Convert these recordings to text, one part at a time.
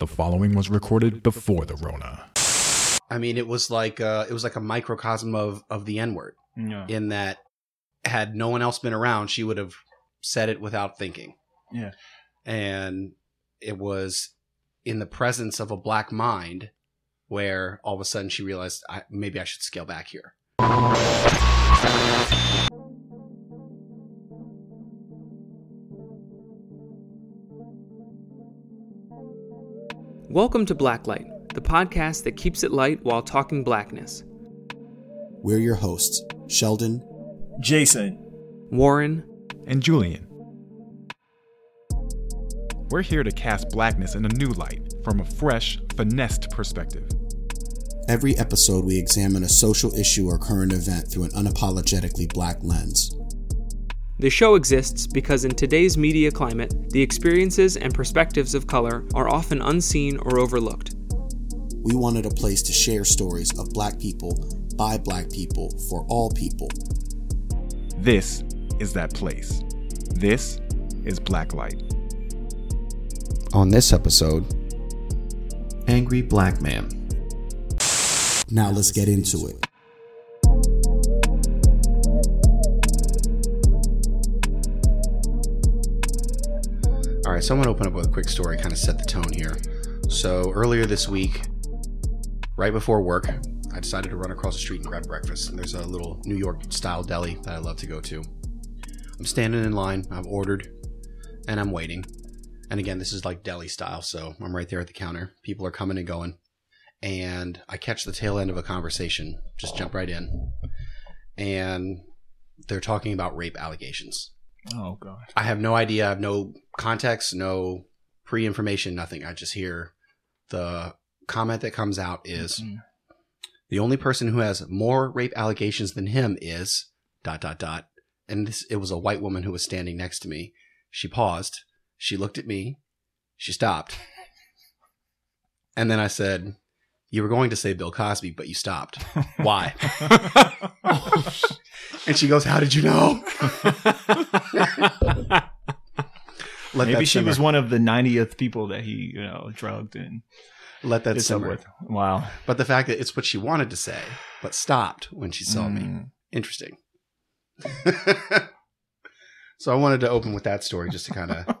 The following was recorded before the Rona. I mean, it was like uh, it was like a microcosm of of the N word Yeah. in that had no one else been around, she would have said it without thinking. Yeah. And it was in the presence of a black mind where all of a sudden she realized I, maybe I should scale back here. Welcome to Blacklight, the podcast that keeps it light while talking blackness. We're your hosts, Sheldon. Jason. Warren, And Julian. We're here to cast blackness in a new light from a fresh, finessed perspective. Every episode, we examine a social issue or current event through an unapologetically black lens. The show exists because in today's media climate, the experiences and perspectives of color are often unseen or overlooked. We wanted a place to share stories of black people, by black people, for all people. This is that place. This is Blacklight. On this episode, Angry Black Man. Now let's get into it. All right, so I'm to open up with a quick story, kind of set the tone here. So earlier this week, right before work, I decided to run across the street and grab breakfast. And there's a little New York style deli that I love to go to. I'm standing in line, I've ordered, and I'm waiting. And again, this is like deli style, so I'm right there at the counter. People are coming and going. And I catch the tail end of a conversation, just jump right in. And they're talking about rape allegations. Oh god. I have no idea. I have no context, no pre information, nothing. I just hear the comment that comes out is Mm. the only person who has more rape allegations than him is dot dot dot. And this it was a white woman who was standing next to me. She paused. She looked at me. She stopped. And then I said, You were going to say Bill Cosby, but you stopped. Why? And she goes, How did you know? Maybe she was one of the 90th people that he, you know, drugged and Let that simmer. with. Wow. But the fact that it's what she wanted to say, but stopped when she saw me. Mm. Interesting. so I wanted to open with that story just to kind of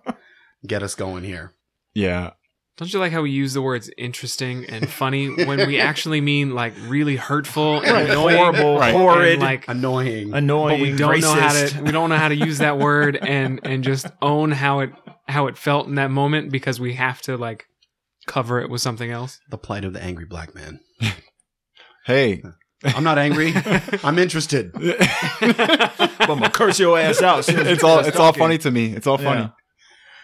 get us going here. Yeah. Don't you like how we use the words interesting and funny when we actually mean like really hurtful and annoying, Horrible, Right. horrid, and, like Annoying. annoying, but we don't racist. know how to we don't know how to use that word and and just own how it how it felt in that moment because we have to like cover it with something else. the plight of the angry black man. Hey. I'm not angry. I'm interested. but I'm gonna curse your ass out. as soon as it's all start it's all funny to me. It's all funny.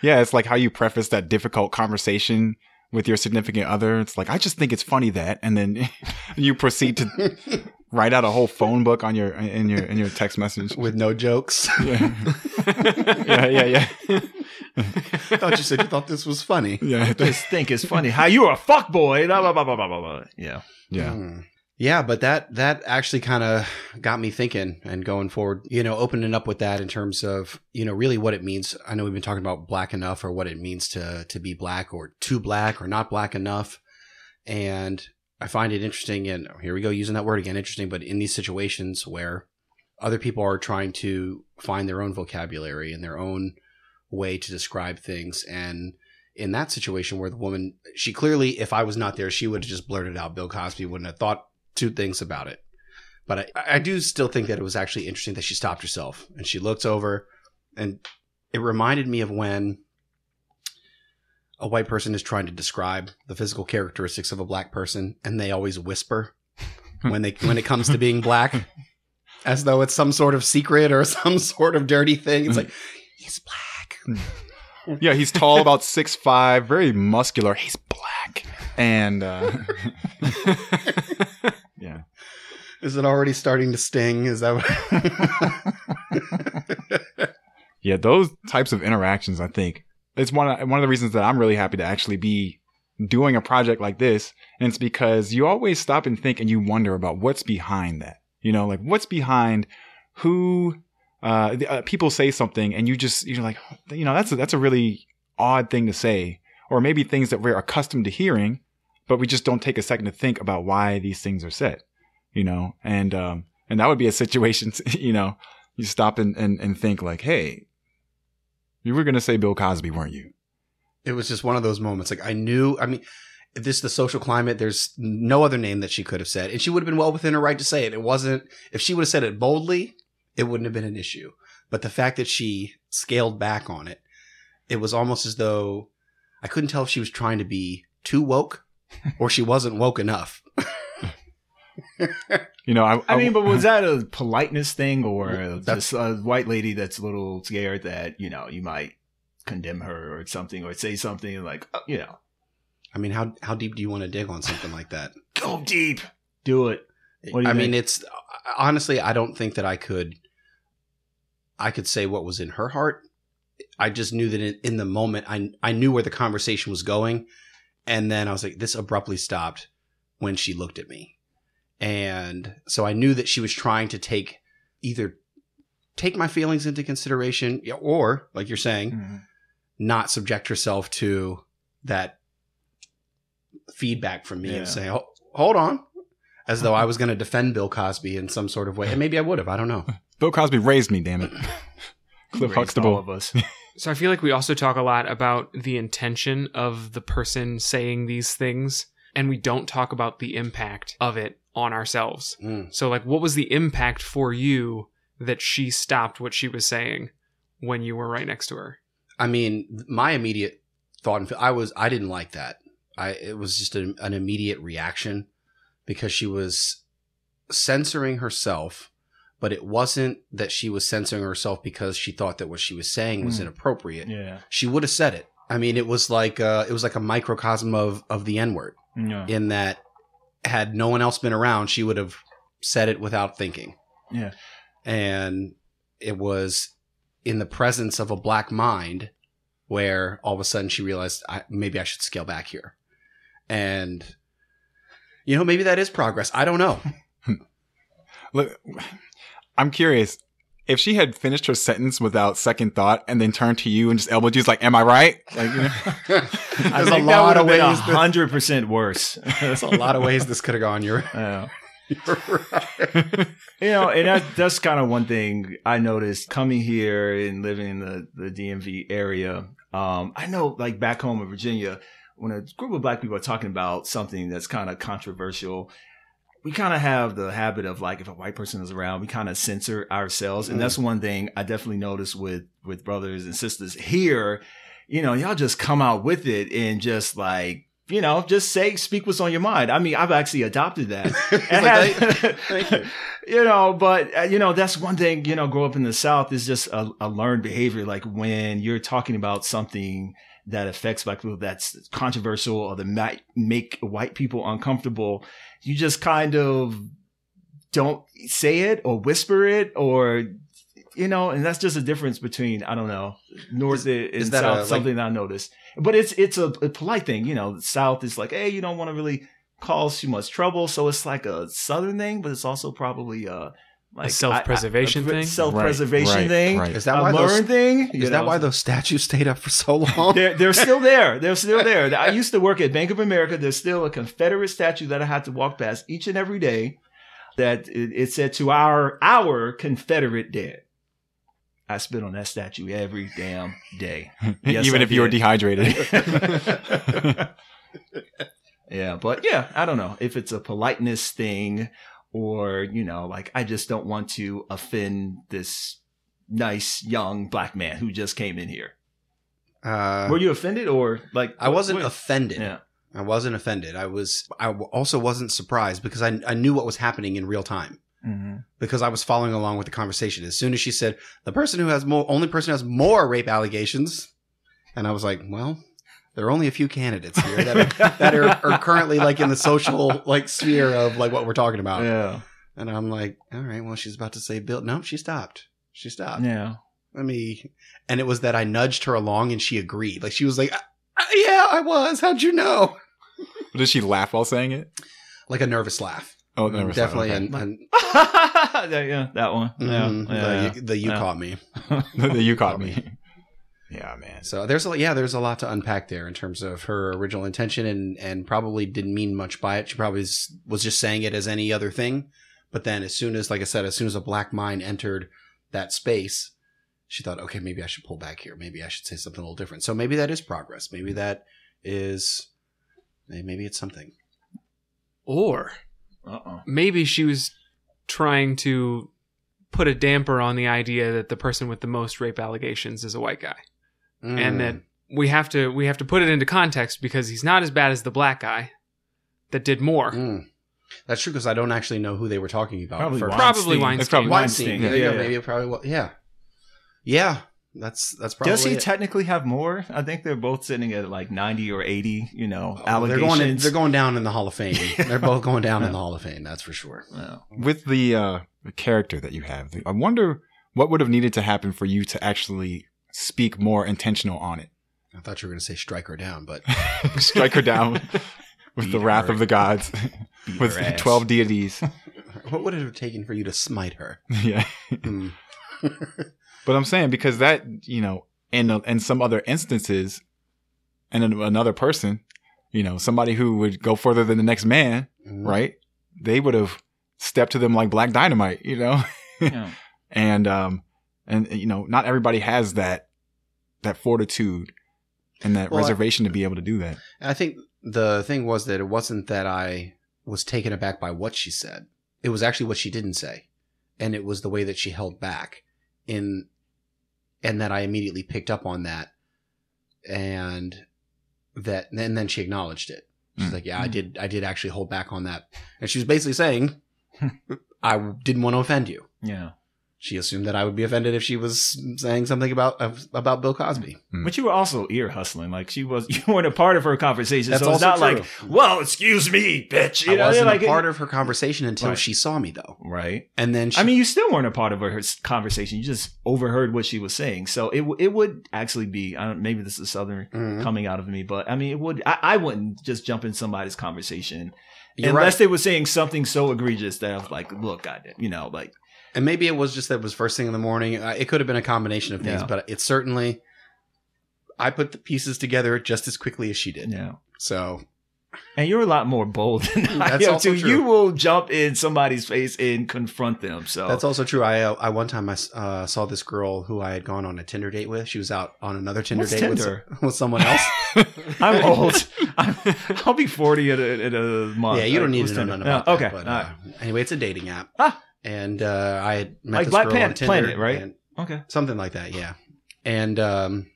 Yeah. Yeah. it's like how you preface that difficult conversation with your significant other. It's like I just think it's funny that, and then you proceed to write out a whole phone book on your in your in your text message. With no jokes. Yeah, yeah, yeah, yeah. I thought you said you thought this was funny. yeah. Just think it's funny how you're a fuck boy. Blah, blah, blah, blah, blah, blah, blah. Yeah. yeah. Mm. Yeah, but that that actually kind of got me thinking and going forward, you know, opening up with that in terms of, you know, really what it means. I know we've been talking about black enough or what it means to to be black or too black or not black enough. And I find it interesting and here we go using that word again, interesting, but in these situations where other people are trying to find their own vocabulary and their own way to describe things and in that situation where the woman she clearly if i was not there she would have just blurted out bill cosby wouldn't have thought two things about it. But I, I do still think that it was actually interesting that she stopped herself and she looked over and it reminded me of when a white person is trying to describe the physical characteristics of a black person and they always whisper hmm. when they when it comes to being black as though it's some sort of secret or some sort of dirty thing. It's hmm. like he's black. Hmm. Yeah, he's tall, about six five, very muscular. He's black, and uh, Is it already starting to sting? Is that what? yeah. Those types of interactions, I think, it's one of, one of the reasons that I'm really happy to actually be doing a project like this, and it's because you always stop and think and you wonder about what's behind that. You know, like what's behind who uh, uh, people say something and you just you're like, you know, that's a, that's a really odd thing to say or maybe things that we're accustomed to hearing, but we just don't take a second to think about why these things are said, you know, and, um, and that would be a situation, you know, you stop and, and, and think like, Hey, you were going to say Bill Cosby, weren't you? It was just one of those moments. Like I knew, I mean, this is the social climate, there's no other name that she could have said. And she would have been well within her right to say it. It wasn't, if she would have said it boldly, it wouldn't have been an issue. But the fact that she scaled back on it, it was almost as though I couldn't tell if she was trying to be too woke or she wasn't woke enough. You know, I, I mean, but was that a politeness thing or That's- just a white lady that's a little scared that, you know, you might condemn her or something or say something like, uh, you know, I mean, how, how deep do you want to dig on something like that? go deep, do it. What do you I mean, it's honestly, I don't think that I could, I could say what was in her heart. I just knew that in, in the moment, I I knew where the conversation was going, and then I was like, this abruptly stopped when she looked at me, and so I knew that she was trying to take either take my feelings into consideration, or like you're saying, Mhm. not subject herself to that feedback from me Yeah. and say, "Ho- hold on, as though I was going to defend Bill Cosby in some sort of way. And maybe I would have. I don't know. Bill Cosby raised me, damn it. Cliff Raised all Huxtable. of us. So I feel like we also talk a lot about the intention of the person saying these things, and we don't talk about the impact of it on ourselves. Mm. So, like, what was the impact for you that she stopped what she was saying when you were right next to her? I mean, my immediate thought and I was I didn't like that. I it was just a, an immediate reaction because she was censoring herself, but it wasn't that she was censoring herself because she thought that what she was saying was Mm. inappropriate. Yeah. She would have said it. I mean, it was like uh, it was like a microcosm of of the N word. Yeah. in that had no one else been around, she would have said it without thinking. Yeah. And it was in the presence of a black mind where all of a sudden she realized I, maybe I should scale back here. And, you know, maybe that is progress. I don't know. Look, I'm curious. If she had finished her sentence without second thought and then turned to you and just elbowed you, it's like, "Am I right?" Like, you know, I There's a lot of have been a ways. hundred percent worse. There's a lot of ways this could have gone. You're, Yeah. you're right. you know, and that, that's kind of one thing I noticed coming here and living in the, the DMV area. Um, I know, like back home in Virginia, when a group of black people are talking about something that's kind of controversial, we kind of have the habit of like, if a white person is around, we kind of censor ourselves, and Mm. that's one thing I definitely noticed with with brothers and sisters here. You know, y'all just come out with it and just like. You know, just say, speak what's on your mind. I mean, I've actually adopted that. Like, "Thank- thank you." you know, but uh, you know, that's one thing, you know, grow up in the South is just a, a learned behavior. Like when you're talking about something that affects black people that's controversial or that might make white people uncomfortable, you just kind of don't say it or whisper it or, you know, and that's just a difference between, I don't know, North and is that South, a, like- something that I noticed. But it's, it's a, a polite thing, you know, South is like, hey, you don't want to really cause too much trouble. So it's like a Southern thing, but it's also probably a like self-preservation I- I- thing? self-preservation Right, right, thing, right. Is that a why those, thing. is you that know? why those statues stayed up for so long? They're, they're still there. They're still there. I used to work at Bank of America. There's still a Confederate statue that I had to walk past each and every day that it, it said to our, our Confederate dead. I spit on that statue every damn day. Yes, even I if you were dehydrated. yeah, but yeah, I don't know if it's a politeness thing or, you know, like I just don't want to offend this nice young black man who just came in here. Uh, Were you offended or like I wasn't what- offended. Yeah. I wasn't offended. I was. i also wasn't surprised because I I knew what was happening in real time Mhm. because I was following along with the conversation. As soon as she said the person who has more, only person who has more rape allegations, and I was like, well, there are only a few candidates here that are, that are, are currently like in the social like sphere of like what we're talking about. Yeah. And I'm like, all right, well, she's about to say Bill. No, she stopped. She stopped. Yeah. Let me. And it was that I nudged her along and she agreed. Like she was like, "Uh, uh, yeah, I was. How'd you know? Did she laugh while saying it? Like a nervous laugh. Oh, it. Definitely. Okay. And, and yeah, that one. Yeah. mhm, yeah. the, the you Yeah. caught me. The you caught me. Yeah, man. So there's a yeah, there's a lot to unpack there in terms of her original intention and and probably didn't mean much by it. She probably was, was just saying it as any other thing. But then as soon as like I said, as soon as a black mind entered that space, she thought, okay, maybe I should pull back here. Maybe I should say something a little different. So maybe that is progress. Maybe that is maybe it's something. Or Uh-oh. maybe she was trying to put a damper on the idea that the person with the most rape allegations is a white guy. And that we have to we have to put it into context because he's not as bad as the black guy that did more. Mm. That's true because I don't actually know who they were talking about. Probably first. Probably Weinstein. Probably Weinstein. Weinstein. Yeah, Yeah, yeah, yeah. maybe probably was. Yeah, yeah. That's that's probably. Does he it. technically have more? I think they're both sitting at like 90 or 80, you know, Oh, they're allegations. going. In, they're going down in the Hall of Fame. They're both going down in the Hall of Fame. That's for sure. Well, With the uh, the character that you have, I wonder what would have needed to happen for you to actually speak more intentional on it. I thought you were going to say strike her down, but Strike her down with Beat the wrath her. of the gods, beat with her ass. twelve deities. what would it have taken for you to smite her? yeah. Hmm. But I'm saying because that you know, in in some other instances, and in another person, you know, somebody who would go further than the next man, Mhm. right? They would have stepped to them like black dynamite, you know, Yeah. and um, and you know, not everybody has that that fortitude and that Well, I- reservation to be able to do that. I think the thing was that it wasn't that I was taken aback by what she said. It was actually what she didn't say, and it was the way that she held back in, and that I immediately picked up on that, and that and then she acknowledged it. She's Mm. like, "Yeah, I did. I did actually hold back on that," and she was basically saying, "I didn't want to offend you." Yeah. She assumed that I would be offended if she was saying something about about Bill Cosby. But you were also ear hustling. Like she was, you weren't a part of her conversation. That's so it's also not true. like, well, excuse me, bitch. You I know, wasn't like, a part of her conversation until Right. she saw me, though, Right. and then she I mean, you still weren't a part of her conversation. You just overheard what she was saying. So it it would actually be. I don't. Maybe this is southern Mhm. coming out of me, but I mean, it would. I, I wouldn't just jump in somebody's conversation You're unless right. they were saying something so egregious that I was like, look, goddamn, you know, like And maybe it was just that it was first thing in the morning. Uh, It could have been a combination of things, Yeah. but it certainly. I put the pieces together just as quickly as she did. yeah. So And you're a lot more bold than I am too. true. You will jump in somebody's face and confront them. So that's also true. I uh, I one time I uh, saw this girl who I had gone on a Tinder date with. She was out on another Tinder What's date Tinder? With, with someone else. I'm old. I'm, I'll be 40 in a, in a month. yeah, you don't need to know Tinder? nothing about Yeah, that. okay. But, uh, right. anyway, it's a dating app. Ah. And uh, I had met Like this Black girl Pan- on Tinder, Planet, right? and- Okay. something like that yeah. And um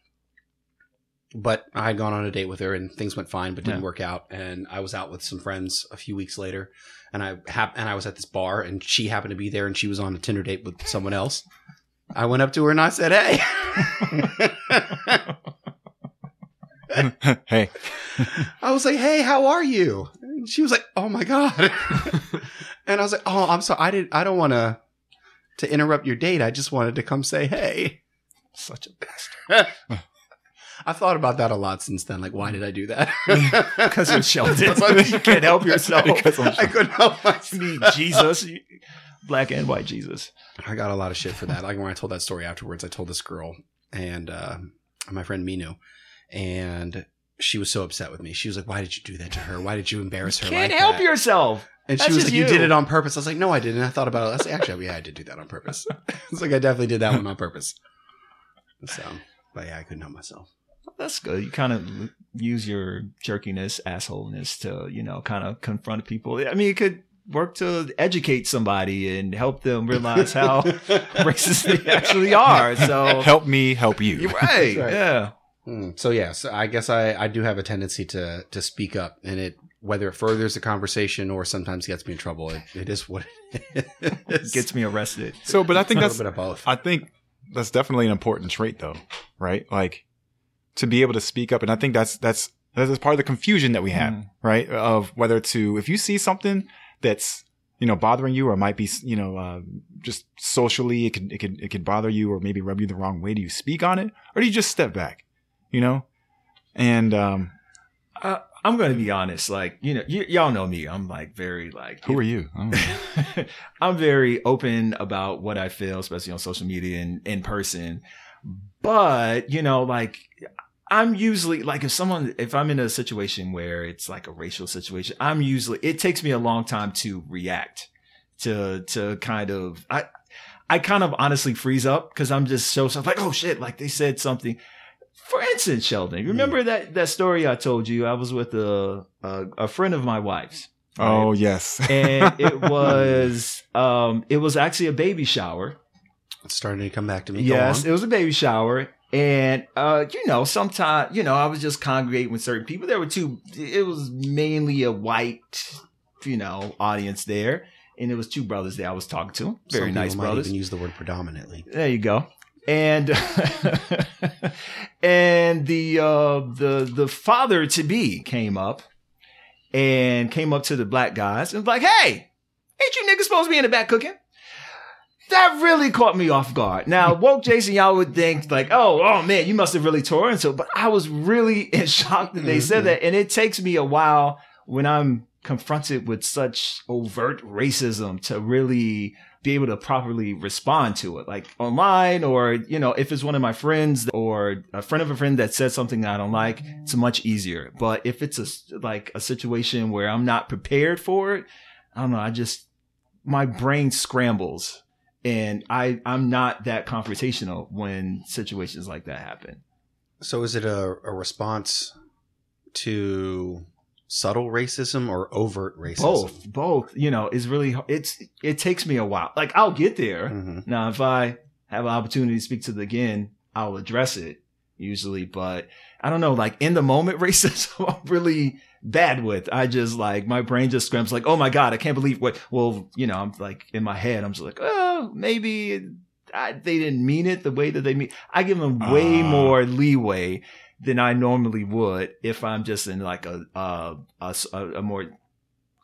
but i had gone on a date with her and things went fine but didn't Yeah. work out. And i was out with some friends a few weeks later. And i hap- and i was at this bar and she happened to be there and she was on a tinder date with someone else. I went up to her and i said hey. Hey, i was like hey how are you? And she was like oh my god and i was like oh i'm sorry i didn't i don't want to to interrupt your date i just wanted to come say hey Such a bastard. I've thought about that a lot since then. Like, why did I do that? Because you're Sheldon. you can't help yourself. I'm I couldn't help You myself. need Jesus. Black and white Jesus. I got a lot of shit for that. Like when I told that story afterwards, I told this girl and uh, my friend Minu, and she was so upset with me. She was like, "Why did you do that to her? Why did you embarrass her? Can't like help that?" yourself. And she That's was like, "You you. did it on purpose." I was like, "No, I didn't." I thought about it. I was like, "Actually, yeah, I did do that on purpose." it's like I definitely did that one on purpose. So, but yeah, I couldn't help myself. That's good. You kind of use your jerkiness, assholeness to, you know, kind of confront people. I mean, it could work to educate somebody and help them realize how racist they actually are. So, help me help you. you're right. Right. Yeah. Hmm. So yes, I guess I, I do have a tendency to to speak up, and it whether it furthers the conversation or sometimes gets me in trouble. It, it is what it is. Gets me arrested. So, but I think a that's little bit of both. I think that's definitely an important trait though, right? Like to be able to speak up. And I think that's, that's, that's part of the confusion that we have, Mm. right? Of whether to, if you see something that's, you know, bothering you or might be, you know, uh, just socially, it could, it could, it could bother you or maybe rub you the wrong way. Do you speak on it or do you just step back, you know? And, um, Uh, I'm going to be honest. Like, you know, y- y'all know me. I'm like very like, who are you? I'm very open about what I feel, especially on social media and in person. But, you know, like I'm usually like if someone if I'm in a situation where it's like a racial situation, I'm usually it takes me a long time to react to to kind of I I kind of honestly freeze up because I'm just so, so like, oh shit, like they said something. For instance, Sheldon, remember that that story I told you? I was with a a, a friend of my wife's. right? Oh yes. and it was um it was actually a baby shower. It's starting to come back to me. Yes, it was a baby shower. And uh, you know, sometimes, you know, I was just congregating with certain people. There were two it was mainly a white, you know, audience there. And it was two brothers that I was talking to. Very Some nice people might brothers. even use the word predominantly. There you go. And and the uh the the father to be came up and came up to the black guys and was like, "Hey, ain't you niggas supposed to be in the back cooking?" That really caught me off guard. Now, woke Jason, y'all would think like, "Oh, oh man, you must have really tore into." it. But I was really in shock that they said that, and it takes me a while when I'm confronted with such overt racism to really be able to properly respond to it, like online or, you know, if it's one of my friends or a friend of a friend that says something I don't like, it's much easier. But if it's a, like a situation where I'm not prepared for it, I don't know. I just, my brain scrambles and I, I'm not that confrontational when situations like that happen. So is it a, a response to subtle racism or overt racism? Both, both, you know, is really, it's, it takes me a while. Like I'll get there. Mhm. Now, if I have an opportunity to speak to the again, I'll address it usually. But I don't know, like in the moment racism, I'm really bad with. I just like my brain just scrambles like, oh my god, I can't believe what. Well, you know, I'm like in my head, I'm just like, oh, maybe I, they didn't mean it the way that they mean. I give them way Ah. more leeway than I normally would if I'm just in like a a more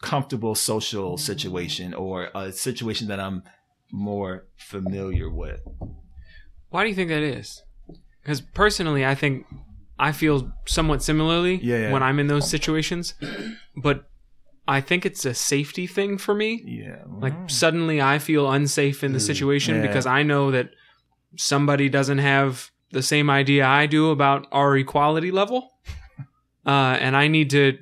comfortable social situation or a situation that I'm more familiar with. Why do you think that is? Because personally, I think I feel somewhat similarly Yeah, yeah. when I'm in those situations, but I think it's a safety thing for me. Yeah. Like suddenly I feel unsafe in the situation Mm. Yeah. because I know that somebody doesn't have the same idea I do about our equality level. Uh, and I need to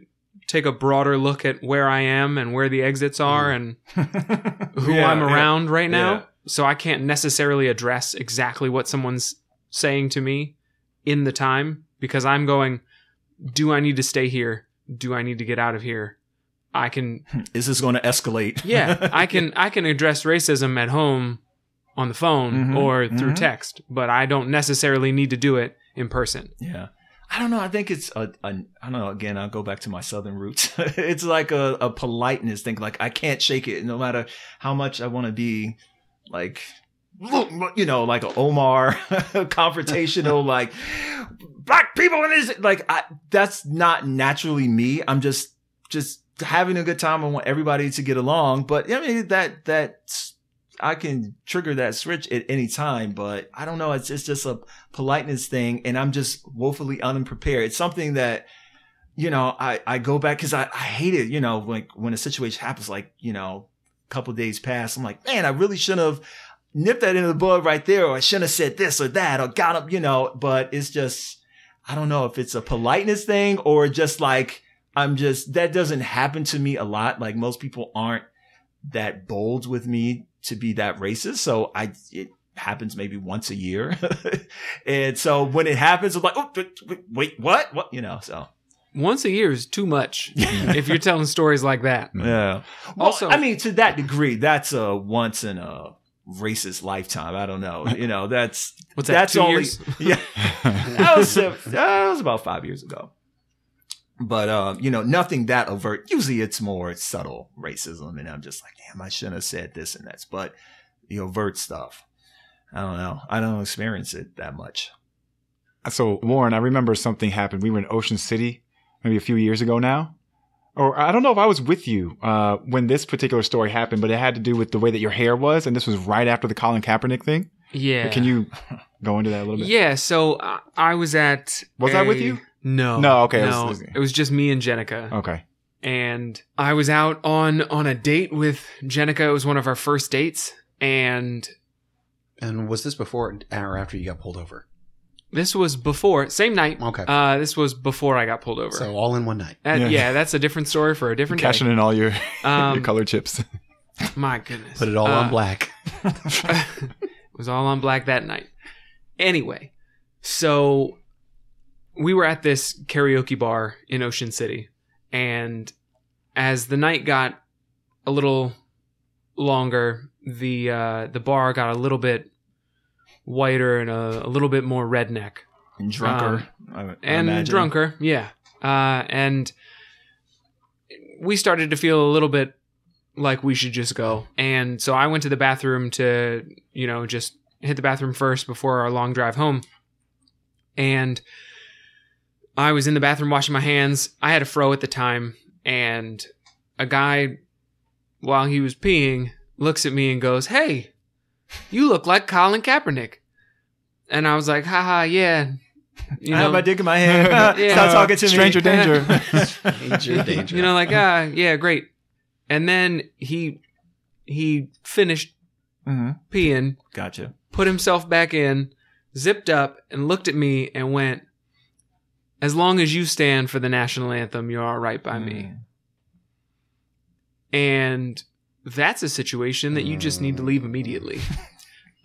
take a broader look at where I am and where the exits are and who Yeah, I'm yeah. around right now. Yeah. So I can't necessarily address exactly what someone's saying to me in the time because I'm going, do I need to stay here? Do I need to get out of here? I can Is this going to escalate? yeah, I can I can address racism at home on the phone Mhm, or through mhm. text, but I don't necessarily need to do it in person. Yeah. I don't know. I think it's a, a I don't know. Again, I'll go back to my southern roots. it's like a, a politeness thing. Like I can't shake it, no matter how much I want to be, like, you know, like a Omar confrontational, like black people and this. Like I, that's not naturally me. I'm just just having a good time. I want everybody to get along. But I mean that that I can trigger that switch at any time. But I don't know. It's it's just a politeness thing and I'm just woefully unprepared. It's something that, you know, I, I go back cause I, I hate it, you know, like when a situation happens, like, you know, a couple days pass, I'm like, man, I really shouldn't have nipped that in the bud right there. Or I shouldn't have said this or that or got up, you know, but it's just, I don't know if it's a politeness thing or just like, I'm just, that doesn't happen to me a lot. Like most people aren't that bold with me to be that racist. So I, it, happens maybe once a year. and so when it happens, I'm like, oh, wait, wait, what? What? You know, so. Once a year is too much if you're telling stories like that. Yeah. Well, Also- I mean, to that degree, that's a once in a racist lifetime. I don't know. You know, that's, What's that? that's two only, years? yeah. that was, uh, that was about five years ago. But, uh, you know, nothing that overt. Usually it's more subtle racism. And I'm just like, damn, I shouldn't have said this and that's, but the overt stuff. I don't know. I don't experience it that much. So Warren, I remember something happened. We were in Ocean City maybe a few years ago now. Or I don't know if I was with you uh, when this particular story happened, but it had to do with the way that your hair was, and this was right after the Colin Kaepernick thing. Yeah. Can you go into that a little bit? Yeah. So I, I was at. Was I with you? No. No, okay, it No, was- it it was, was- just me and Jenica. Okay. and I was out on on a date with Jenica. It was one of our first dates, and And was this before or after you got pulled over? This was before same night. Okay. Uh, this was before I got pulled over. So all in one night. That- Yeah. yeah. that's a different story for a different day. Cashing in all your, Um, your color chips. My goodness. Put it all Uh, on black. it was all on black that night. Anyway, so we were at this karaoke bar in Ocean City, and as the night got a little longer, the uh, the bar got a little bit whiter and a, a little bit more redneck And drunker. I- I Um, and imagine. drunker, yeah. Uh, and we started to feel a little bit like we should just go. And so I went to the bathroom to, you know, just hit the bathroom first before our long drive home. And I was in the bathroom washing my hands. I had a fro at the time, and a guy, while he was peeing, looks at me and goes, "Hey, you look like Colin Kaepernick." And I was like, "Haha, yeah." You I have my dick in my hand. Yeah. Stop talking to me. Stranger danger. Danger, danger. you know, like ah, yeah, great. And then he he finished Mhm. peeing, Gotcha. put himself back in, zipped up, and looked at me and went, "As long as you stand for the national anthem, you're all right by me." Mm. And that's a situation that you just need to leave immediately.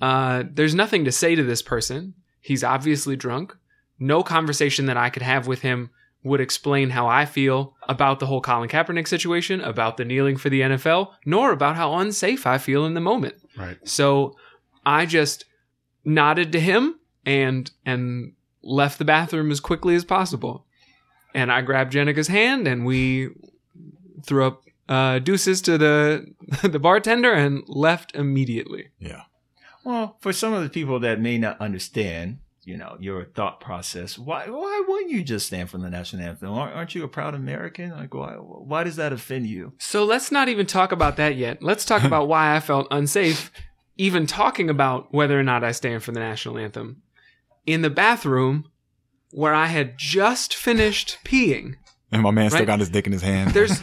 Uh, there's nothing to say to this person. He's obviously drunk. No conversation that I could have with him would explain how I feel about the whole Colin Kaepernick situation, about the kneeling for the NFL, nor about how unsafe I feel in the moment. Right. So I just nodded to him and and left the bathroom as quickly as possible. And I grabbed Jenica's hand and we threw up uh, deuces to the the bartender and left immediately. yeah. Well, for some of the people that may not understand, you know, your thought process, why why wouldn't you just stand for the national anthem? Aren't, aren't you a proud American? Like, why why does that offend you? So let's not even talk about that yet. Let's talk about why I felt unsafe even talking about whether or not I stand for the national anthem. In the bathroom where I had just finished peeing, And my man still got his dick in his hand. There's-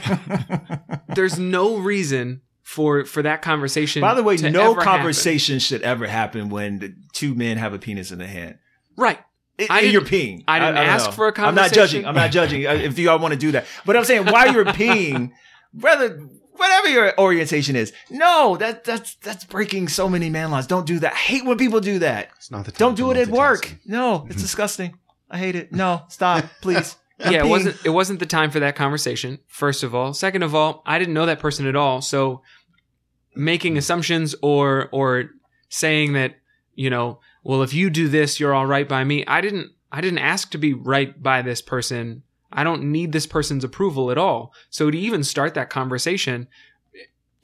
there's no reason for for that conversation. By the way, to no ever happen. conversation should ever happen when the two men have a penis in the hand. Right. I, I you're peeing. I didn't don't ask know. for a I'm not conversation. judging. I'm not judging uh, if you all want to do that. But I'm saying while you're peeing, whether whatever your orientation is, no, that that's that's breaking so many man laws. Don't do that. I hate when people do that. It's not the time Don't do it at work. Mm-hmm. No, it's mm-hmm. disgusting. I hate it. No, stop, please. Yeah, it wasn't it wasn't the time for that conversation. First of all, second of all, I didn't know that person at all. So making mm-hmm. assumptions or or saying that you know, well, if you do this, you're all right by me. I didn't I didn't ask to be right by this person. I don't need this person's approval at all. So to even start that conversation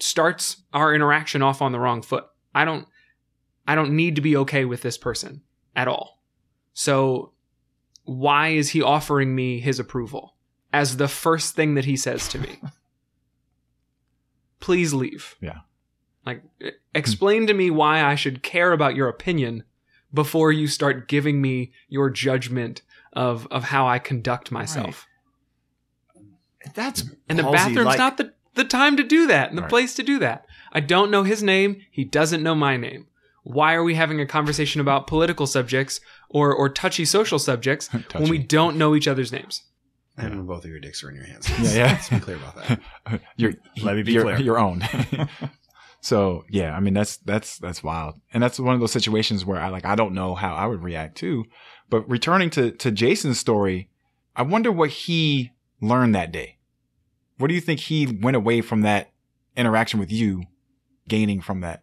starts our interaction off on the wrong foot. I don't I don't need to be okay with this person at all. So why is he offering me his approval as the first thing that he says to me? Please leave. Yeah. Like, explain to me why I should care about your opinion before you start giving me your judgment of of how I conduct myself. That's And the bathroom's like- not the, the time to do that and the Right. place to do that. I don't know his name. He doesn't know my name. Why are we having a conversation about political subjects or, or touchy social subjects when we don't know each other's names? And when both of your dicks are in your hands. Yeah, yeah. Let's be clear about that. your Let me be your, clear. your own. so yeah, I mean that's that's that's wild, and that's one of those situations where I like I don't know how I would react too. But returning to to Jason's story, I wonder what he learned that day. What do you think he went away from that interaction with you, gaining from that?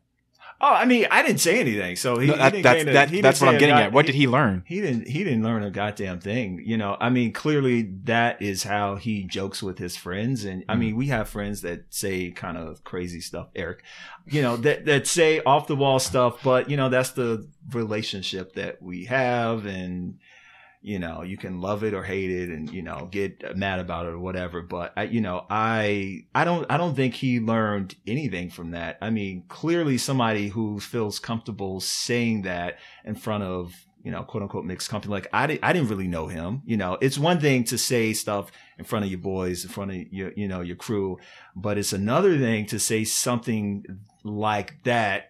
Oh, I mean, I didn't say anything, so he, No, he that- didn't that's that- he that's what I'm getting god- at. What did he learn? He didn't. He didn't learn a goddamn thing. You know. I mean, clearly that is how he jokes with his friends, and I Mm-hmm. mean, we have friends that say kind of crazy stuff. Eric, you know, that that say off the wall stuff, but you know, that's the relationship that we have, and you know, you can love it or hate it, and you know, get mad about it or whatever. But I, you know, I I don't I don't think he learned anything from that. I mean, clearly somebody who feels comfortable saying that in front of you know, quote unquote mixed company. Like I didn't, I didn't really know him. You know, it's one thing to say stuff in front of your boys, in front of your, you know, your crew, but it's another thing to say something like that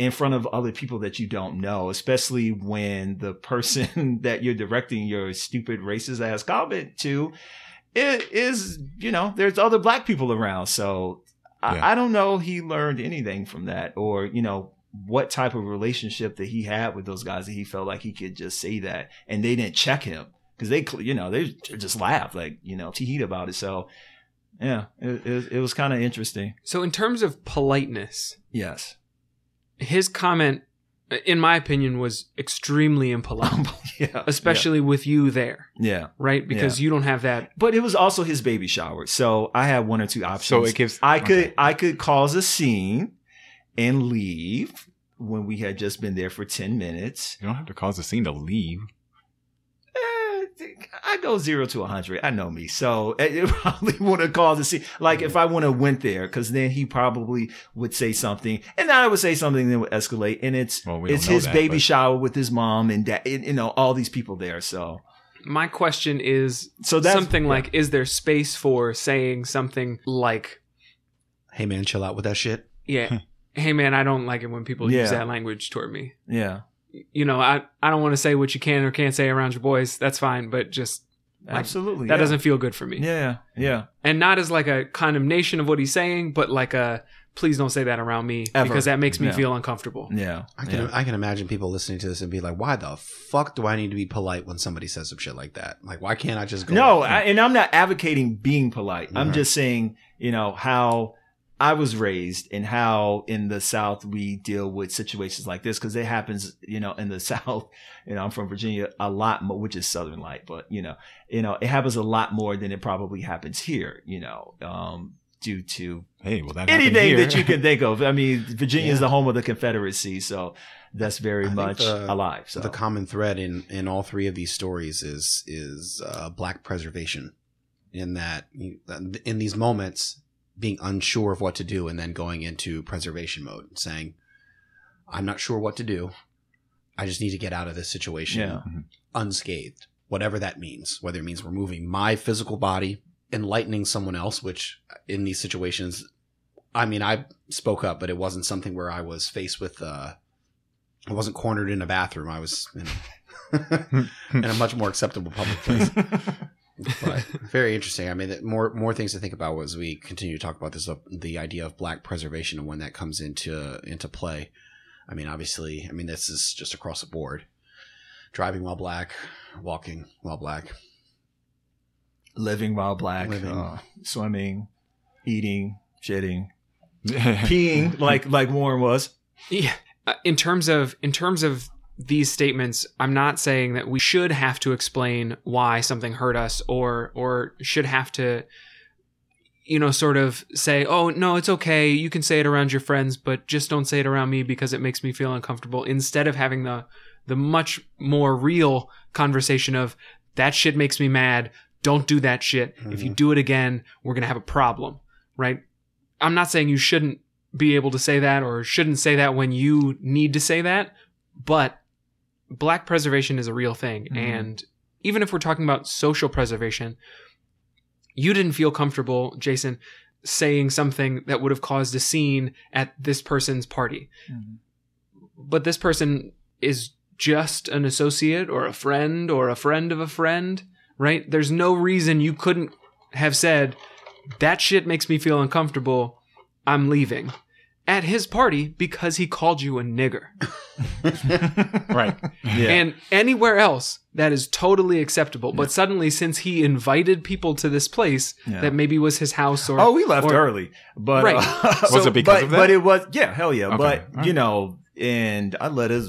in front of other people that you don't know, especially when the person that you're directing your stupid racist ass comment to it is, you know, there's other black people around. So Yeah. I, I don't know he learned anything from that or, you know, what type of relationship that he had with those guys that he felt like he could just say that and they didn't check him because they, you know, they just laughed like, you know, heat about it. So yeah, it, it, it was kind of interesting. So in terms of politeness, Yes. His comment, in my opinion, was extremely impolite, yeah. especially with you there, Yeah. right? Because you don't have that. But it was also his baby shower. So I had one or two options. So it gives. I could okay. I could cause a scene and leave when we had just been there for 10 minutes. You don't have to cause a scene to leave. I go zero to a hundred. I know me, so it it probably would have caused a scene. Like if I would have went there, because then he probably would say something, and then I would say something that would escalate. And it's Well, we it's his that, baby but- shower with his mom and dad, and, you know, all these people there. So My question is so that's something yeah. like: Is there space for saying something like, Hey man, chill out with that shit. "Yeah, hey man, I don't like it when people use that language toward me." yeah, You know, I I don't want to say what you can or can't say around your boys. That's fine, but just Like, absolutely. that yeah. doesn't feel good for me. Yeah, yeah. and not as like a condemnation of what he's saying, but like a please don't say that around me Ever. because that makes me Yeah. feel uncomfortable. Yeah, I can yeah. I can imagine people listening to this and be like, "Why the fuck do I need to be polite when somebody says some shit like that? Like, why can't I just go?" No, I, and I'm not advocating being polite. I'm Mhm. just saying, you know, how I was raised and how in the South we deal with situations like this because it happens, you know, in the South. You know, I'm from Virginia a lot more, which is Southern light, but you know, you know, it happens a lot more than it probably happens here. You know, um, due to Hey, well, that anything here. that you can think of. I mean, Virginia is the home of the Confederacy, so that's very I much the- alive. So the common thread in in all three of these stories is is uh, black preservation. In that, in these moments, being unsure of what to do, and then going into preservation mode, saying, "I'm not sure what to do. I just need to get out of this situation Yeah. unscathed, whatever that means. Whether it means removing my physical body, enlightening someone else, which in these situations, I mean, I spoke up, but it wasn't something where I was faced with. Uh, I wasn't cornered in a bathroom. I was in, in a much more acceptable public place. but very interesting. I mean, that- more more things to think about as we continue to talk about this. uh, The idea of black preservation and when that comes into into play. I mean, obviously, I mean this is just across the board. Driving while black, walking while black. living while black, Living. uh, swimming, eating, shitting, peeing, like like Warren was. Yeah. Uh, In terms of in terms of these statements, I'm not saying that we should have to explain why something hurt us or or should have to you know sort of say, "Oh, no, it's okay. You can say it around your friends, but just don't say it around me because it makes me feel uncomfortable." Instead of having the the much more real conversation of that shit makes me mad. Don't do that shit. If you mm-hmm. do it again, we're going to have a problem, right? I'm not saying you shouldn't be able to say that or shouldn't say that when you need to say that, but black preservation is a real thing. Mhm. And even if we're talking about social preservation, you didn't feel comfortable, Jason, saying something that would have caused a scene at this person's party. But this person is just an associate or a friend or a friend of a friend, right? There's no reason you couldn't have said, that shit makes me feel uncomfortable. I'm leaving. At his party because he called you a nigger. right. Yeah, And anywhere else, that is totally acceptable. But suddenly, since he invited people to this place Yeah. that maybe was his house or. oh, we left or- early, but Right. uh, Was it because but, of that? But it was yeah, hell yeah. Okay. But All you know, and I let us.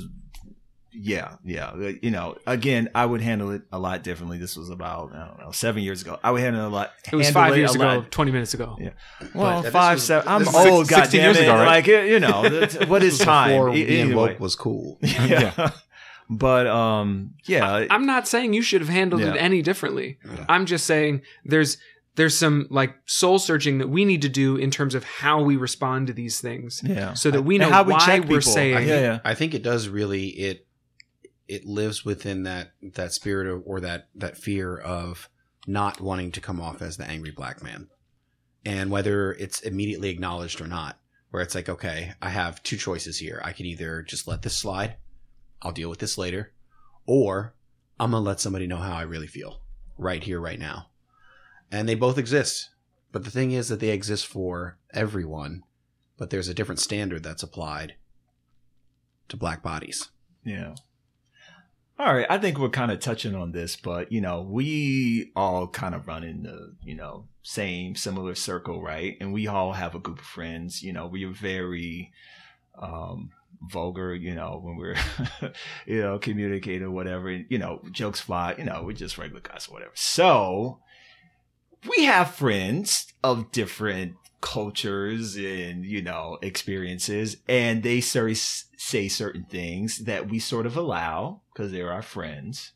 Yeah, yeah. uh, You know, again, I would handle it a lot differently. This was about I don't know seven years ago. I would handle it a lot. It was five it years ago, lot- 20 minutes ago. Yeah. Well, this five, was- seven. I'm this old. six- 16 goddamn years it. ago, right? Like you know, what is time? Before being either woke was cool. yeah. yeah. But um, yeah, I'm not saying you should have handled it any differently. Yeah. I'm just saying there's there's some like soul searching that we need to do in terms of how we respond to these things, yeah. so that we know how we why check we're people. saying. yeah, yeah. I think it does really it it lives within that that spirit of or that that fear of not wanting to come off as the angry black man. And whether it's immediately acknowledged or not, where it's like, okay, I have two choices here. I can either just let this slide, I'll deal with this later, or I'm to let somebody know how I really feel right here, right now. And they both exist. But the thing is that they exist for everyone, but there's a different standard that's applied to black bodies. Yeah. All right, I think we're kind of touching on this, but you know, we all kind of run in the you know same similar circle, right? And we all have a group of friends. You know, we are very um, vulgar. You know, when we're you know communicating whatever. You know, jokes fly. You know, we're just regular guys or whatever. So we have friends of different cultures and you know experiences and they say, certain things that we sort of allow because they're our friends.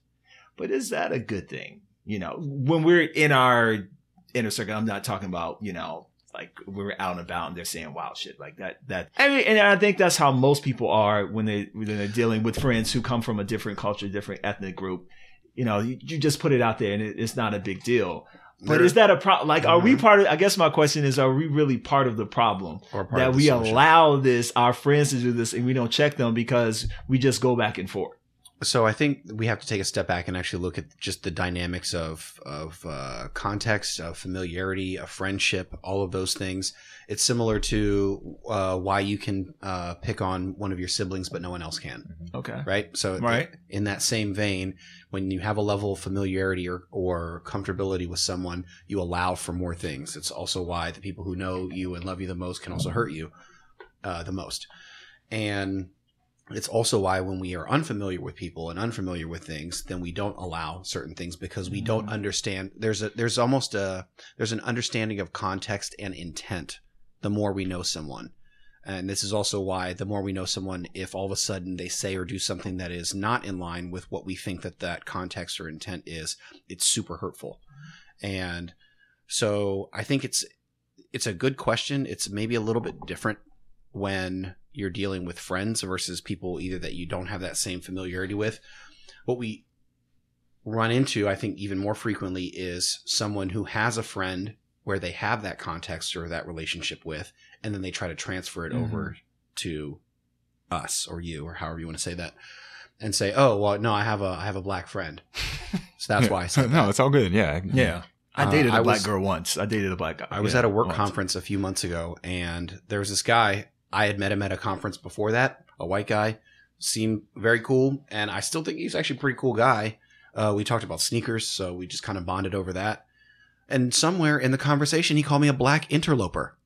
But is that a good thing? You know when we're in our inner circle i'm not talking about you know like we're out and about and they're saying wild shit like that that i mean and i think that's how most people are when they when they're dealing with friends who come from a different culture different ethnic group. You know you, you just put it out there and it, it's not a big deal but is that a problem? Like, are we Mm-hmm. part of? I guess my question is: Are we really part of the problem that we solution. allow this our friends to do this and we don't check them because we just go back and forth? So I think we have to take a step back and actually look at just the dynamics of of uh, context, of familiarity, of friendship, all of those things. It's similar to uh, why you can uh, pick on one of your siblings, but no one else can, Okay, right? So Right. in that same vein, when you have a level of familiarity or, or comfortability with someone, you allow for more things. It's also why the people who know you and love you the most can also hurt you uh, the most. And it's also why when we are unfamiliar with people and unfamiliar with things, then we don't allow certain things because we don't mm. understand. There's a there's almost a there's an understanding of context and intent the more we know someone. And this is also why the more we know someone, if all of a sudden they say or do something that is not in line with what we think that that context or intent is, it's super hurtful. And so I think it's it's a good question. It's maybe a little bit different when you're dealing with friends versus people either that you don't have that same familiarity with. What we run into, I think, even more frequently is someone who has a friend where they have that context or that relationship with, and then they try to transfer it over to us or you or however you want to say that, and say, "Oh, well, no, I have a I have a black friend." So that's why I said no, that. it's all good. Yeah. yeah. I Uh, dated a I black was- girl once. I dated a black guy. I was Yeah, at a work once. conference a few months ago, and there was this guy. I had met him at a conference before that, a white guy, seemed very cool, and I still think he's actually a pretty cool guy. Uh, we talked about sneakers, so we just kind of bonded over that. And somewhere in the conversation, he called me a black interloper,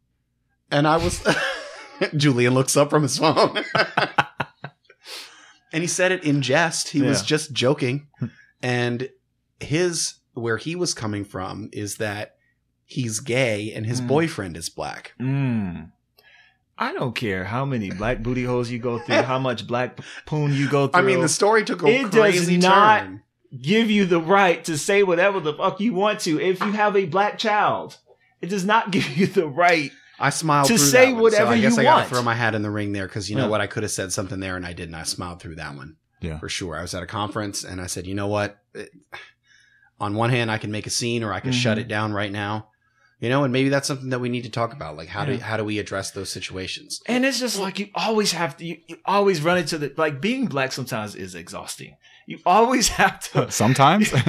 and I was. Julian looks up from his phone, and he said it in jest. He was just joking, and his where he was coming from is that he's gay and his Mm. boyfriend is black. Mm. I don't care how many black booty holes you go through, how much black poon you go through. I mean, the story took a It does not- turn. give you the right to say whatever the fuck you want to if you have a black child. It does not give you the right. I smiled To through say that one, whatever so I guess you I gotta want. throw my hat in the ring there because you know Yeah. what, I could have said something there and I didn't. I smiled through that one. Yeah. for sure. I was at a conference and I said, you know what? It- on one hand, I can make a scene or I can shut Mhm. it down right now. You know, and maybe that's something that we need to talk about. Like, how do how do we address those situations? And it's just like you always have to, you, you always run into the, like being black sometimes is exhausting. You always have to. Sometimes.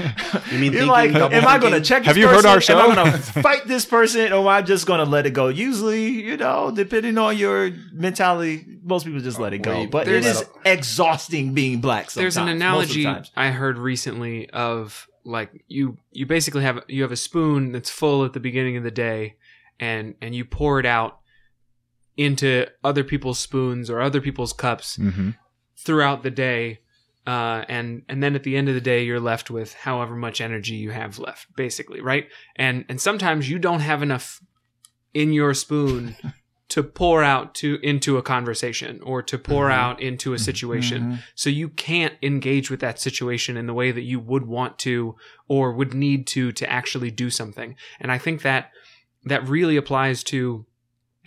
You mean You're thinking, like, double am I going to thinking? check? This Have you heard our person? Am I show? going to fight this person, or am I just going to let it go? Usually, you know, depending on your mentality, most people just let it go. But it there's- is exhausting being black. Sometimes, There's an most the analogy. I heard recently of like you you basically have you have a spoon that's full at the beginning of the day and and you pour it out into other people's spoons or other people's cups hmm throughout the day uh, and and then at the end of the day you're left with however much energy you have left basically right? And and sometimes you don't have enough in your spoon to pour out to into a conversation or to pour Mhm. out into a situation Mhm. so you can't engage with that situation in the way that you would want to or would need to to actually do something and i think that that really applies to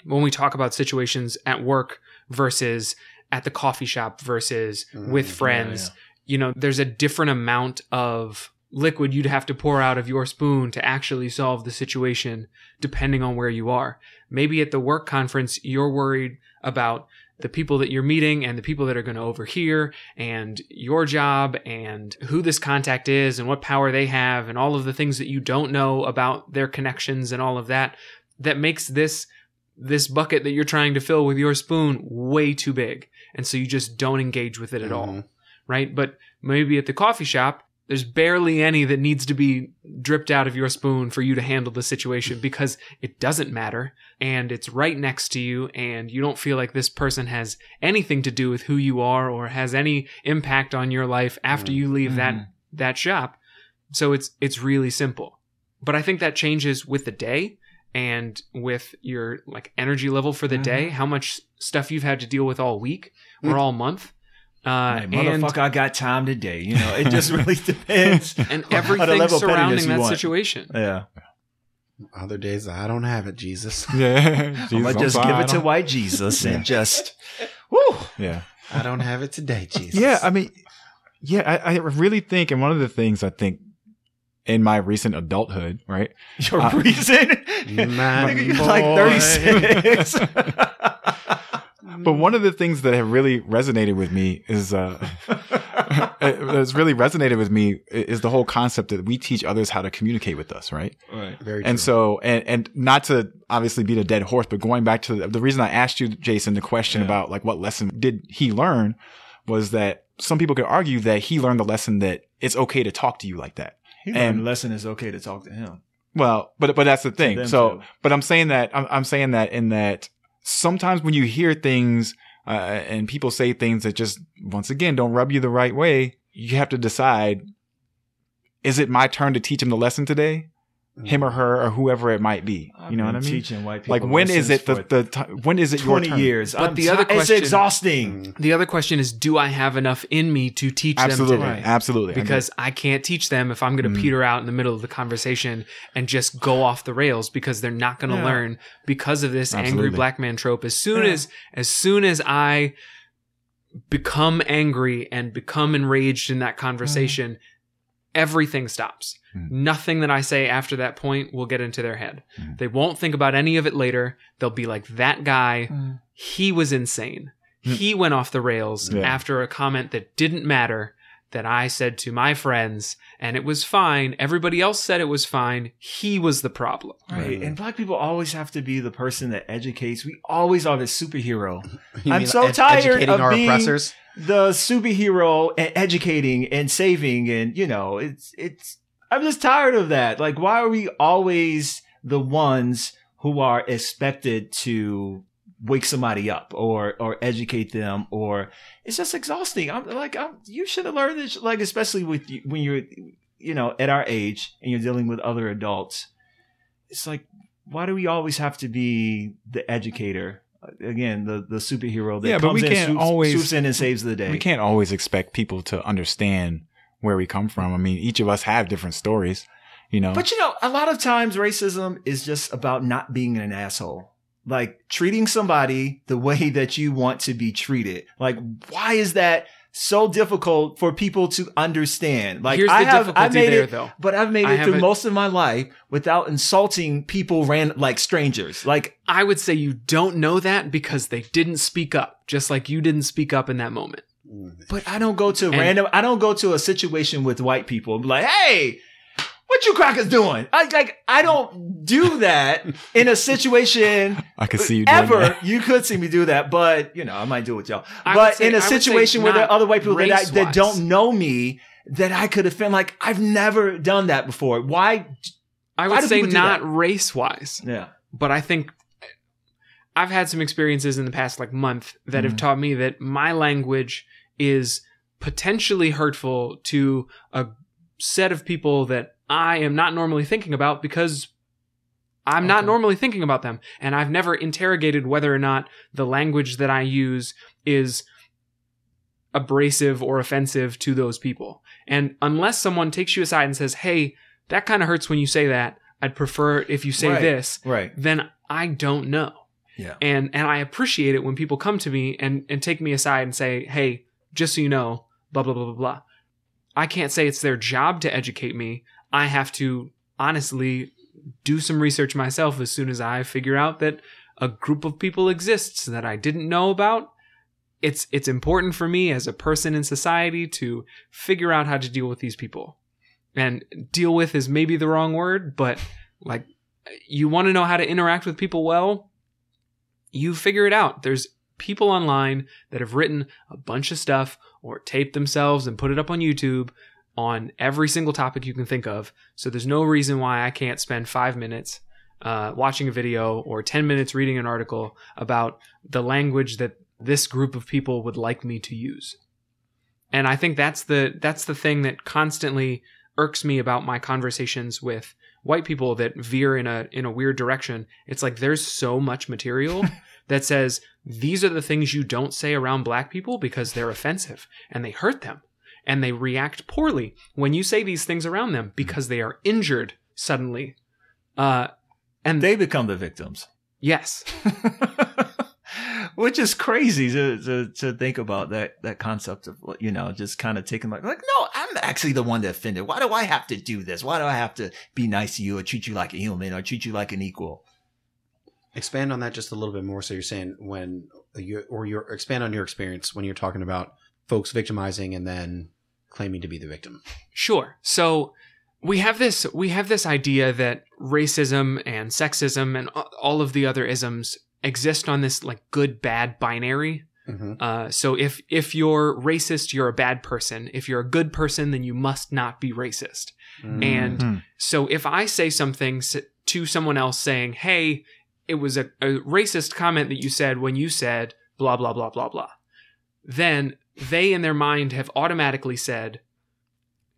when we talk about situations at work versus at the coffee shop versus Mhm. with Yeah, friends you know there's a different amount of liquid you'd have to pour out of your spoon to actually solve the situation, depending on where you are. Maybe at the work conference, you're worried about the people that you're meeting and the people that are going to overhear and your job and who this contact is and what power they have and all of the things that you don't know about their connections and all of that that makes this this bucket that you're trying to fill with your spoon way too big and so you just don't engage with it at all Mhm. right but maybe at the coffee shop there's barely any that needs to be dripped out of your spoon for you to handle the situation because it doesn't matter and it's right next to you and you don't feel like this person has anything to do with who you are or has any impact on your life after mm. you leave that mm-hmm. that shop. So it's it's really simple. But i think that changes with the day and with your like energy level for the mm-hmm. day how much stuff you've had to deal with all week or mm. all month uh, and, motherfucker, I got time today. You know, it just really depends. And everything surrounding that situation. Yeah. Other days, I don't have it, Jesus. Yeah. Jesus, I'm, just fine. give it to white Jesus and just, whoo. Yeah. I don't have it today, Jesus. Yeah. I mean, yeah, I, I really think, and one of the things I think in my recent adulthood, right? Your uh, recent? man, like 36. But one of the things that have really resonated with me is uh really resonated with me is the whole concept that we teach others how to communicate with us, right? Right. Very true. And so and and not to obviously beat a dead horse, but going back to the, the reason I asked you Jason the question yeah. about like what lesson did he learn was that some people could argue that he learned the lesson that it's okay to talk to you like that. He and the lesson is okay to talk to him. Well, but but that's the thing. So, too. but I'm saying that I'm, I'm saying that in that sometimes when you hear things uh, and people say things that just once again don't rub you the right way, you have to decide: is it my turn to teach him the lesson today, him or her or whoever it might be? I've you know what I mean? Teaching white people Like when is it the the ti when is it your twenty turn? years? But I'm the other ti- it's question- exhausting. The other question is, do I have enough in me to teach Absolutely, them today? absolutely. I agree. Because I can't teach them if I'm going to Mm. peter out in the middle of the conversation and just go off the rails because they're not going to Yeah. learn because of this angry black man trope. As soon Yeah. as as soon as I become angry and become enraged in that conversation, everything stops. Mm. Nothing that I say after that point will get into their head. Mm. They won't think about any of it later. They'll be like, that guy, Mm. he was insane. Mm. He went off the rails Yeah. after a comment that didn't matter that I said to my friends, and it was fine. Everybody else said it was fine. He was the problem. Right. And black people always have to be the person that educates. We always are the superhero. You I'm so ed- tired of our being- oppressors. The superhero and educating and saving and you know, it's it's I'm just tired of that. Like why are we always the ones who are expected to wake somebody up or or educate them or it's just exhausting. I'm like I'm, you should have learned this like especially with you, when you're you know at our age and you're dealing with other adults. It's like why do we always have to be the educator? Again, the the superhero that Yeah, but comes we in, can't swoops, always- swoops in and saves the day. we can't always expect people to understand where we come from. I mean, each of us have different stories. You know, But you know, a lot of times racism is just about not being an asshole. Like treating somebody the way that you want to be treated. Like, why is that so difficult for people to understand? Like, Here's the I have, I difficulty made there, it, though. but I've made I it through most of my life without insulting people ran like strangers. Like, I would say you don't know that because they didn't speak up, just like you didn't speak up in that moment. but I don't go to And- random, I don't go to a situation with white people and be like, hey, what you crackers doing? I like, I don't do that in a situation I could see you doing ever that. you could see me do that, but you know, I might do it with y'all. I but say- in I a would say situation where there are other white people that, I, that don't know me, that I could offend, like I've never done that before. Why? I would do say not race wise, Yeah, but I think I've had some experiences in the past like month that have Mhm. taught me that my language is potentially hurtful to a set of people that I am not normally thinking about because I'm not normally thinking about them. And I've never interrogated whether or not the language that I use is abrasive or offensive to those people. And unless someone takes you aside and says, hey, that kind of hurts when you say that, I'd prefer if you say Right. this, right. then I don't know. Yeah. And and I appreciate it when people come to me and, and take me aside and say, hey, just so you know, blah blah blah blah blah. I can't say it's their job to educate me. I have to honestly do some research myself as soon as I figure out that a group of people exists that I didn't know about. It's it's important for me as a person in society to figure out how to deal with these people. And deal with is maybe the wrong word, but like you want to know how to interact with people well, you figure it out. There's people online that have written a bunch of stuff or taped themselves and put it up on YouTube on every single topic you can think of. So there's no reason why I can't spend five minutes uh, watching a video or 10 minutes reading an article about the language that this group of people would like me to use. And I think that's the that's the thing that constantly irks me about my conversations with white people that veer in a in a weird direction. It's like there's so much material that says these are the things you don't say around black people because they're offensive and they hurt them and they react poorly when you say these things around them because they are injured suddenly. Uh, and They become the victims. yes, Which is crazy to, to to think about that that concept of you know just kind of taking like like no I'm actually the one that offended why do I have to do this why do I have to be nice to you or treat you like a human or treat you like an equal Expand on that just a little bit more. So you're saying when you or your expand on your experience when you're talking about folks victimizing and then claiming to be the victim. Sure. So we have this we have this idea that racism and sexism and all of the other isms exist on this like good bad binary. Mm-hmm. Uh, so if if you're racist, you're a bad person. If you're a good person, then you must not be racist. And Mhm. so if I say something to someone else saying, "Hey, it was a, a racist comment that you said when you said blah blah blah blah blah," then they in their mind have automatically said,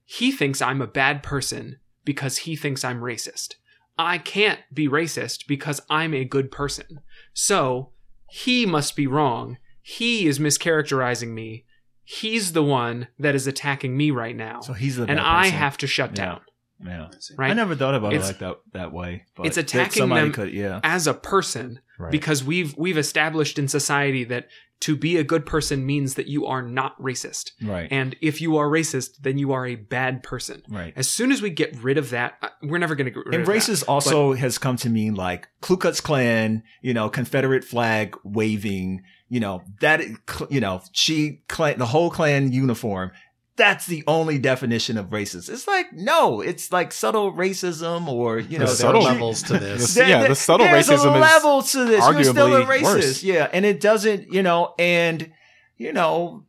"He thinks I'm a bad person because he thinks I'm racist. I can't be racist because I'm a good person. So he must be wrong. He is mischaracterizing me. He's the one that is attacking me right now." so he's the and I person. have to shut down. yeah Right? I never thought about It's- it like that that way but it's attacking them could yeah as a person Right. because we've we've established in society that to be a good person means that you are not racist. right And if you are racist, then you are a bad person. right As soon as we get rid of that, uh, we're never going to get rid and of that. racist also has come to mean like Ku Klux Klan, you know, Confederate flag waving, you know, that, you know, she, clan, the whole Klan uniform. That's the only definition of racist. It's like, no, it's like subtle racism or, you know, The there subtle- are levels to this. Yeah, the subtle racism level to this. You're still a racist. worse. Yeah. And it doesn't, you know, and, you know,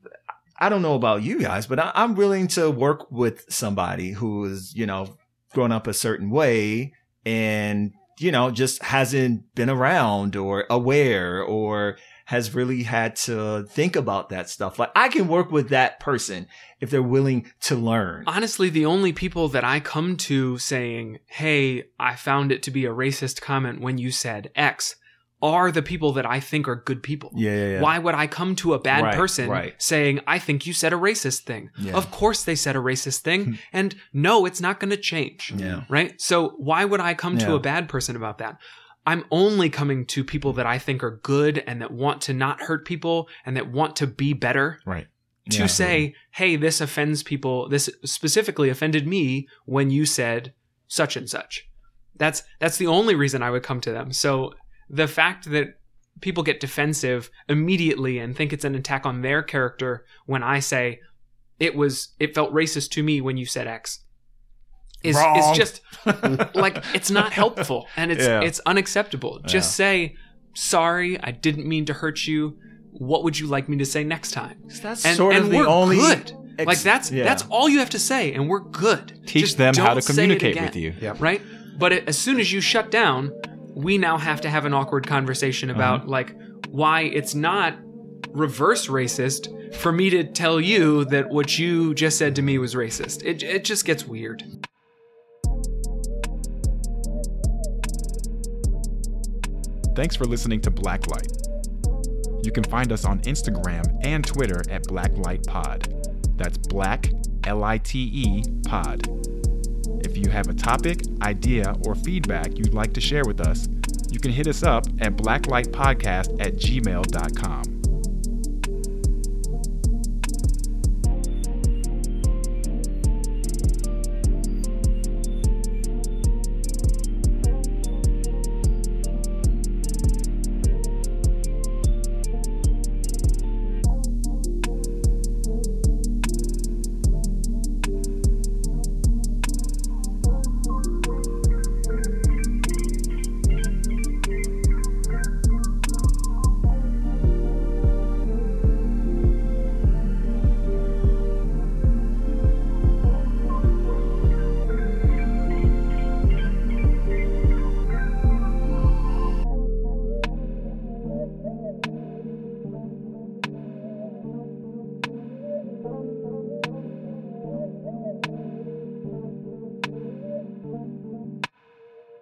I don't know about you guys, but I, I'm willing to work with somebody who is, you know, grown up a certain way and, you know, just hasn't been around or aware or has really had to think about that stuff. Like I can work with that person if they're willing to learn. Honestly, the only people that I come to saying, "Hey, I found it to be a racist comment when you said X," are the people that I think are good people. Yeah, yeah, yeah. Why would I come to a bad Right, person right. saying, I think you said a racist thing? Of course they said a racist thing. Hmm. and no, it's not going to change. Yeah. Right? So why would I come to a bad person about that? I'm only coming to people that I think are good and that want to not hurt people and that want to be better Right. to Yeah. say, hey, this offends people. This specifically offended me when you said such and such. That's that's the only reason I would come to them. So the fact that people get defensive immediately and think it's an attack on their character when I say it was it felt racist to me when you said X is Wrong. is just like it's not helpful and it's Yeah. it's unacceptable. Just say sorry, I didn't mean to hurt you. What would you like me to say next time? That's and, sort and of the we're only good. ex- like that's yeah. that's all you have to say, and we're good. Teach Just them how to communicate again, with you. Yep. right? But it, as soon as you shut down, we now have to have an awkward conversation about Uh-huh. like why it's not reverse racist for me to tell you that what you just said to me was racist. It it just gets weird. Thanks for listening to Blacklite. You can find us on Instagram and Twitter at Blacklite Pod. That's Black L I T E Pod. If you have a topic, idea, or feedback you'd like to share with us, you can hit us up at blacklitepodcast at gmail.com.